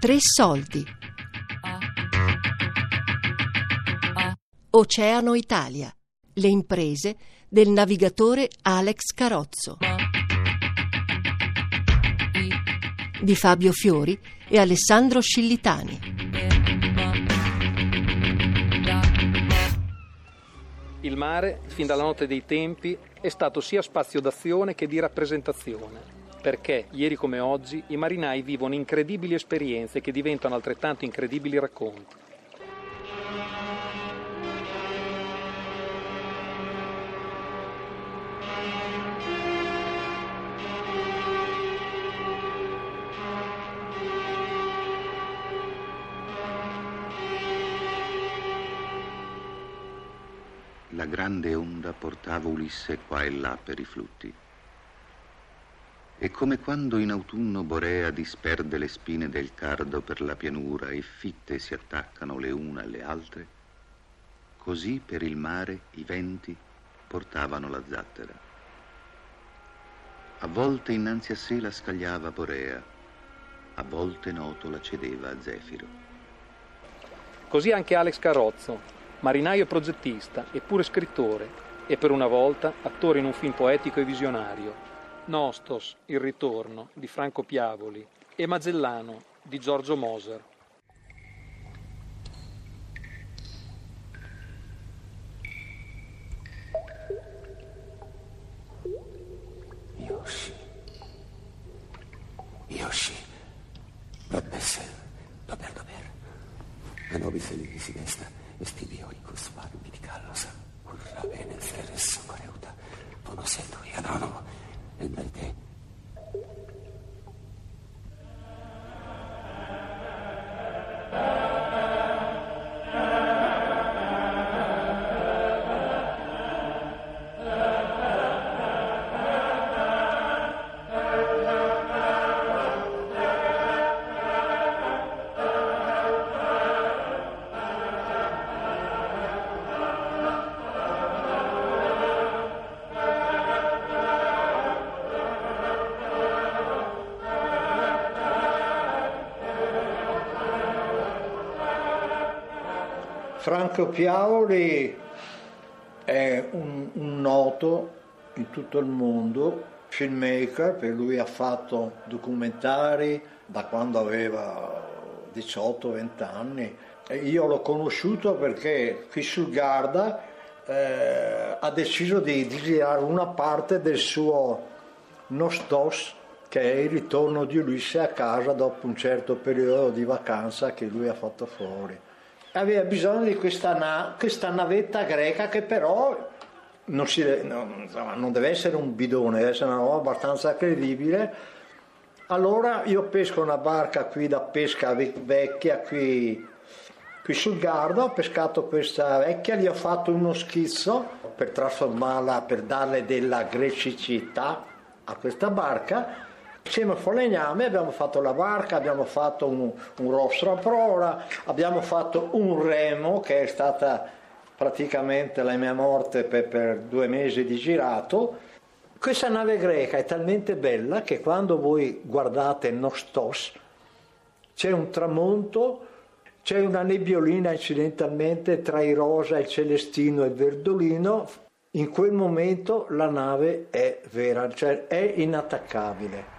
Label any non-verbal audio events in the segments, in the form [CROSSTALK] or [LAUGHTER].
Tre soldi. Oceano Italia. Le imprese del navigatore Alex Carozzo. Di Fabio Fiori e Alessandro Scillitani. Il mare, fin dalla notte dei tempi, è stato sia spazio d'azione che di rappresentazione perché, ieri come oggi, i marinai vivono incredibili esperienze che diventano altrettanto incredibili racconti. La grande onda portava Ulisse qua e là per i flutti. E come quando in autunno Borea disperde le spine del cardo per la pianura e fitte si attaccano le une alle altre, così per il mare i venti portavano la zattera. A volte innanzi a sé la scagliava Borea, a volte noto la cedeva a Zefiro. Così anche Alex Carozzo, marinaio progettista, eppure scrittore, e per una volta attore in un film poetico e visionario, Nostos, Il ritorno di Franco Piavoli e Magellano di Giorgio Moser. Franco Piaoli è un, un, noto in tutto il mondo filmmaker, per lui ha fatto documentari da quando aveva 18-20 anni. Io l'ho conosciuto perché qui sul Garda eh, ha deciso di, di girare una parte del suo Nostos, che è il ritorno di Ulisse a casa dopo un certo periodo di vacanza che lui ha fatto fuori aveva bisogno di questa, na- questa navetta greca che però non, si, no, insomma, non, deve essere un bidone, deve essere una roba abbastanza credibile. Allora io pesco una barca qui da pesca vecchia qui, qui sul Garda, ho pescato questa vecchia, gli ho fatto uno schizzo per trasformarla, per darle della grecicità a questa barca Insieme a Falegname abbiamo fatto la barca, abbiamo fatto un, un rostro a prora, abbiamo fatto un remo che è stata praticamente la mia morte per, per due mesi di girato. Questa nave greca è talmente bella che quando voi guardate Nostos c'è un tramonto, c'è una nebbiolina incidentalmente tra il rosa, il celestino e il verdolino. In quel momento la nave è vera, cioè è inattaccabile.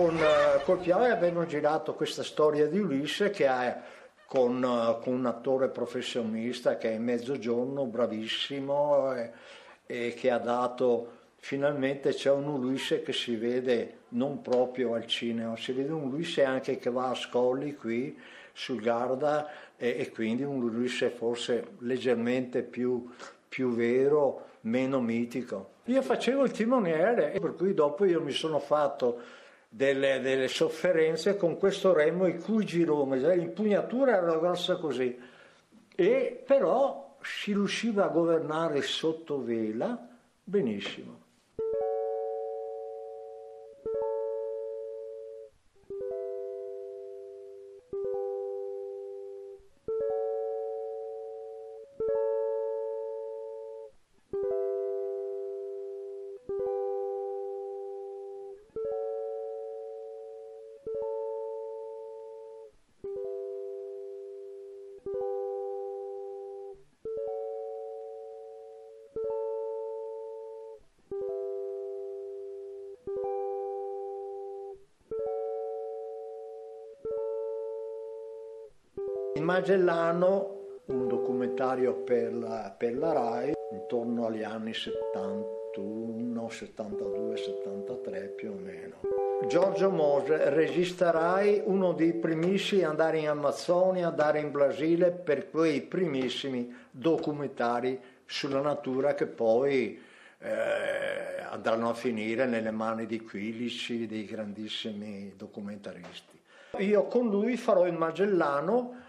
con, eh, col Piave abbiamo girato questa storia di Ulisse che ha con, eh, con, un attore professionista che è in mezzogiorno, bravissimo e, e, che ha dato finalmente c'è un Ulisse che si vede non proprio al cinema, si vede un Ulisse anche che va a Scolli qui sul Garda e, e quindi un Ulisse forse leggermente più, più vero, meno mitico. Io facevo il timoniere, per cui dopo io mi sono fatto delle, delle sofferenze con questo remo il cui girone, l'impugnatura era grossa così, e però si riusciva a governare sotto vela benissimo. Magellano, un documentario per la, per la RAI, intorno agli anni 71, 72, 73 più o meno. Giorgio Mose, regista RAI, uno dei primissimi ad andare in Amazzonia, andare in Brasile per quei primissimi documentari sulla natura che poi eh, andranno a finire nelle mani di Quilici, dei grandissimi documentaristi. Io con lui farò il Magellano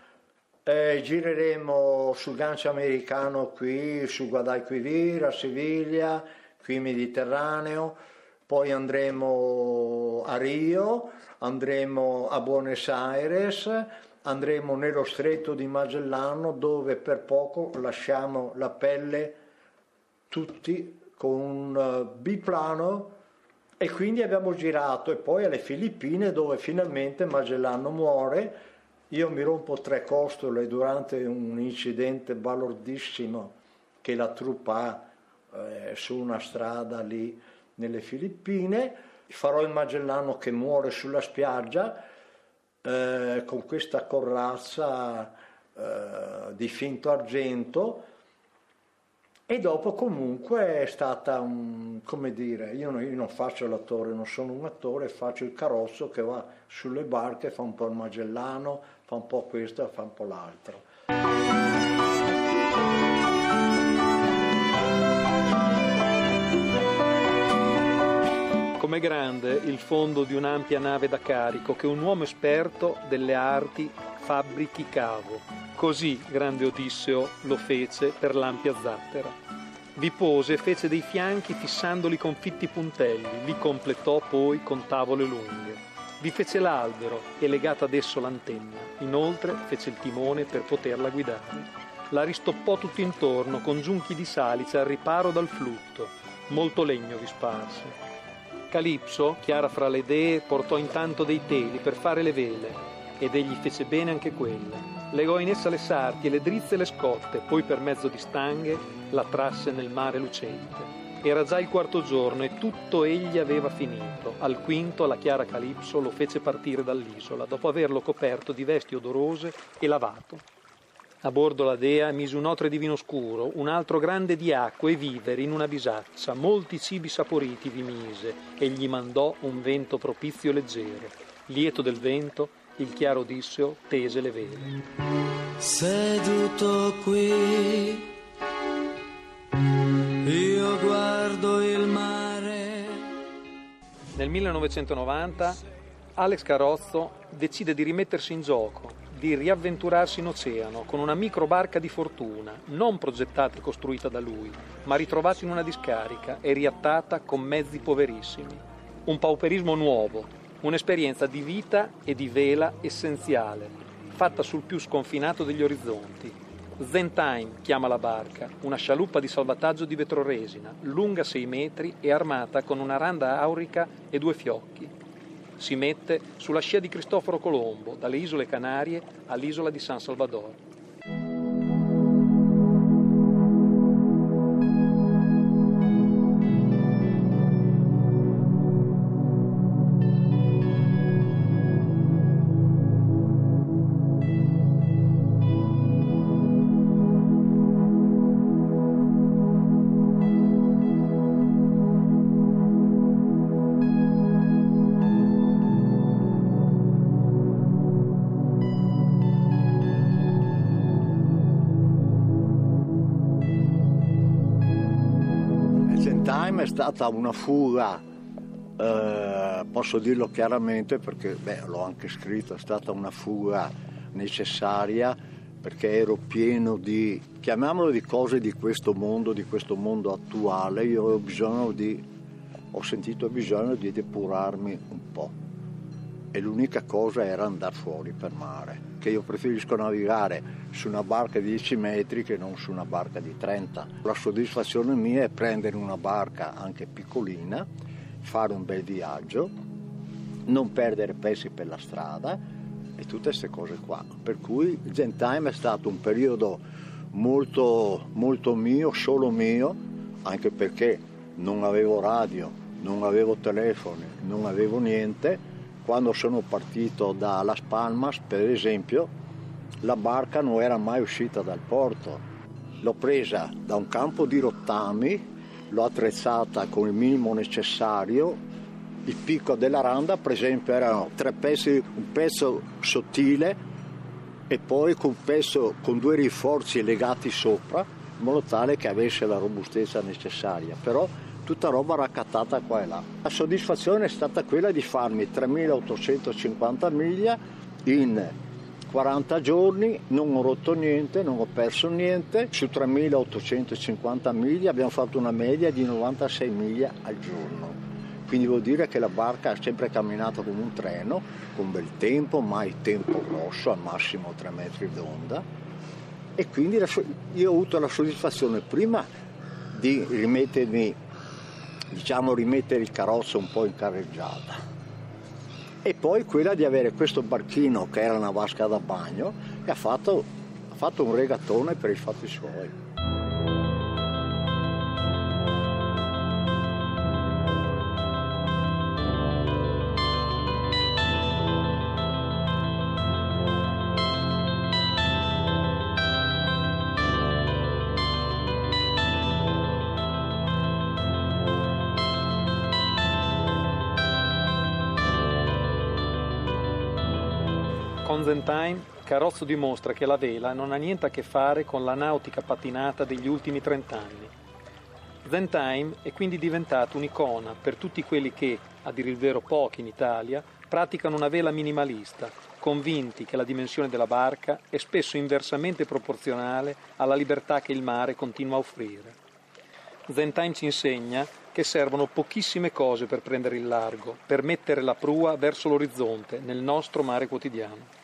eh, gireremo sul gancio americano qui, su Guadalquivir, a Siviglia, qui Mediterraneo, poi andremo a Rio, andremo a Buenos Aires, andremo nello stretto di Magellano dove per poco lasciamo la pelle tutti con un eh, biplano e quindi abbiamo girato e poi alle Filippine dove finalmente Magellano muore io mi rompo tre costole durante un incidente balordissimo che la truppa ha eh, su una strada lì nelle Filippine. Farò il Magellano che muore sulla spiaggia eh, con questa corazza eh, di finto argento e dopo comunque è stata un, come dire, io non, io non, faccio l'attore, non sono un attore, faccio il carrozzo che va sulle barche, fa un po' il Magellano, fa un po' questo, fa un po' l'altro. Come grande il fondo di un'ampia nave da carico che un uomo esperto delle arti fabbrichi cavo Così grande Odisseo lo fece per l'ampia zattera. Vi pose e fece dei fianchi fissandoli con fitti puntelli, li completò poi con tavole lunghe. Vi fece l'albero e legata ad esso l'antenna, inoltre fece il timone per poterla guidare. La ristoppò tutto intorno con giunchi di salice al riparo dal flutto, molto legno vi sparse. Calipso, chiara fra le dee, portò intanto dei teli per fare le vele, ed egli fece bene anche quelle legò in essa le sarti e le drizze e le scotte, poi per mezzo di stanghe la trasse nel mare lucente. Era già il quarto giorno e tutto egli aveva finito. Al quinto la chiara Calipso lo fece partire dall'isola, dopo averlo coperto di vesti odorose e lavato. A bordo la dea mise un otre di vino scuro, un altro grande di acqua e viveri in una bisaccia, molti cibi saporiti vi mise e gli mandò un vento propizio leggero. Lieto del vento, il chiaro Odisseo tese le vele. Seduto qui, Nel 1990 Alex Carozzo decide di rimettersi in gioco, di riavventurarsi in oceano con una microbarca di fortuna, non progettata e costruita da lui, ma ritrovata in una discarica e riattata con mezzi poverissimi. Un pauperismo nuovo, Un'esperienza di vita e di vela essenziale, fatta sul più sconfinato degli orizzonti. Zen Time chiama la barca, una scialuppa di salvataggio di vetroresina, lunga 6 metri e armata con una randa aurica e due fiocchi. Si mette sulla scia di Cristoforo Colombo, dalle isole Canarie all'isola di San Salvador. Stata una fuga eh, posso dirlo chiaramente perché beh, l'ho anche scritto, è stata una fuga necessaria perché ero pieno di, chiamiamolo di cose di questo mondo, di questo mondo attuale, io ho bisogno di, ho sentito bisogno di depurarmi un po' e l'unica cosa era andare fuori per mare, che io preferisco navigare su una barca di 10 metri che non su una barca di 30. La soddisfazione mia è prendere una barca anche piccolina, fare un bel viaggio, non perdere pezzi per la strada e tutte queste cose qua. Per cui Zen Time è stato un periodo molto, molto mio, solo mio, anche perché non avevo radio, non avevo telefoni, non avevo niente quando sono partito da Las Palmas, per esempio, la barca non era mai uscita dal porto. L'ho presa da un campo di rottami, l'ho attrezzata con il minimo necessario. Il picco della randa, per esempio, erano tre pezzi, un pezzo sottile e poi con, pezzo, con due rinforzi legati sopra, in modo tale che avesse la robustezza necessaria. Però tutta roba raccattata qua e là. La soddisfazione è stata quella di farmi 3850 miglia in 40 giorni, non ho rotto niente, non ho perso niente, su 3850 miglia abbiamo fatto una media di 96 miglia al giorno. Quindi vuol dire che la barca ha sempre camminato come un treno, con bel tempo, mai tempo grosso, al massimo 3 metri d'onda. E quindi io ho avuto la soddisfazione prima di rimettermi diciamo, rimettere il carrozzo un po' in carreggiata. E poi quella di avere questo barchino che era una vasca da bagno e ha fatto, ha fatto un regattone per i fatti suoi. Con Zentime, Carrozzo dimostra che la vela non ha niente a che fare con la nautica patinata degli ultimi trent'anni. Zentime è quindi diventato un'icona per tutti quelli che, a dire il vero pochi in Italia, praticano una vela minimalista, convinti che la dimensione della barca è spesso inversamente proporzionale alla libertà che il mare continua a offrire. Zentime ci insegna che servono pochissime cose per prendere il largo, per mettere la prua verso l'orizzonte nel nostro mare quotidiano.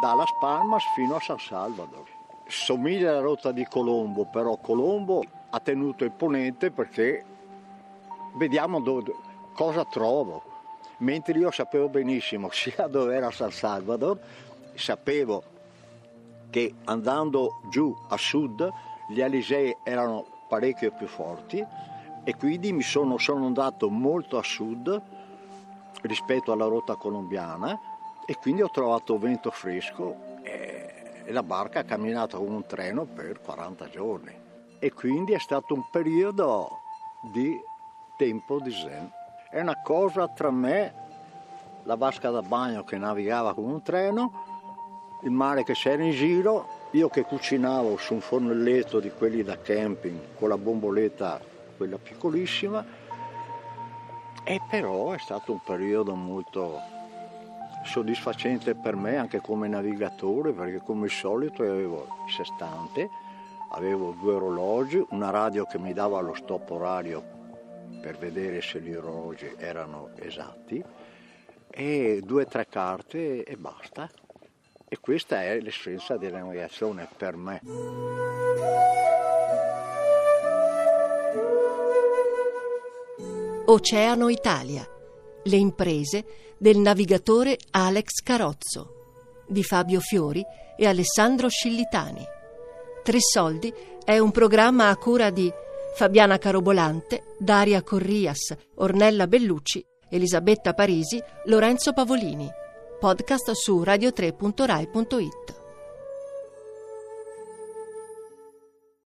Da Las Palmas fino a San Salvador. Somiglia alla rotta di Colombo, però Colombo ha tenuto il ponente perché vediamo dove, cosa trovo. Mentre io sapevo benissimo [LAUGHS] sia dove era San Salvador, sapevo che andando giù a sud gli Alisei erano parecchio più forti e quindi mi sono, sono andato molto a sud rispetto alla rotta colombiana e quindi ho trovato vento fresco e la barca ha camminato come un treno per 40 giorni e quindi è stato un periodo di tempo di zen. È una cosa tra me, la vasca da bagno che navigava come un treno, il mare che c'era in giro, io che cucinavo su un fornelletto di quelli da camping con la bomboletta, quella piccolissima, e però è stato un periodo molto soddisfacente per me anche come navigatore perché come al solito avevo il sestante, avevo due orologi, una radio che mi dava lo stop orario per vedere se gli orologi erano esatti e due o tre carte e basta. E questa è l'essenza della navigazione per me. Oceano Italia le imprese del navigatore Alex Carozzo di Fabio Fiori e Alessandro Scillitani. Tre Soldi è un programma a cura di Fabiana Carobolante, Daria Corrias, Ornella Bellucci, Elisabetta Parisi, Lorenzo Pavolini. Podcast su radio3.rai.it.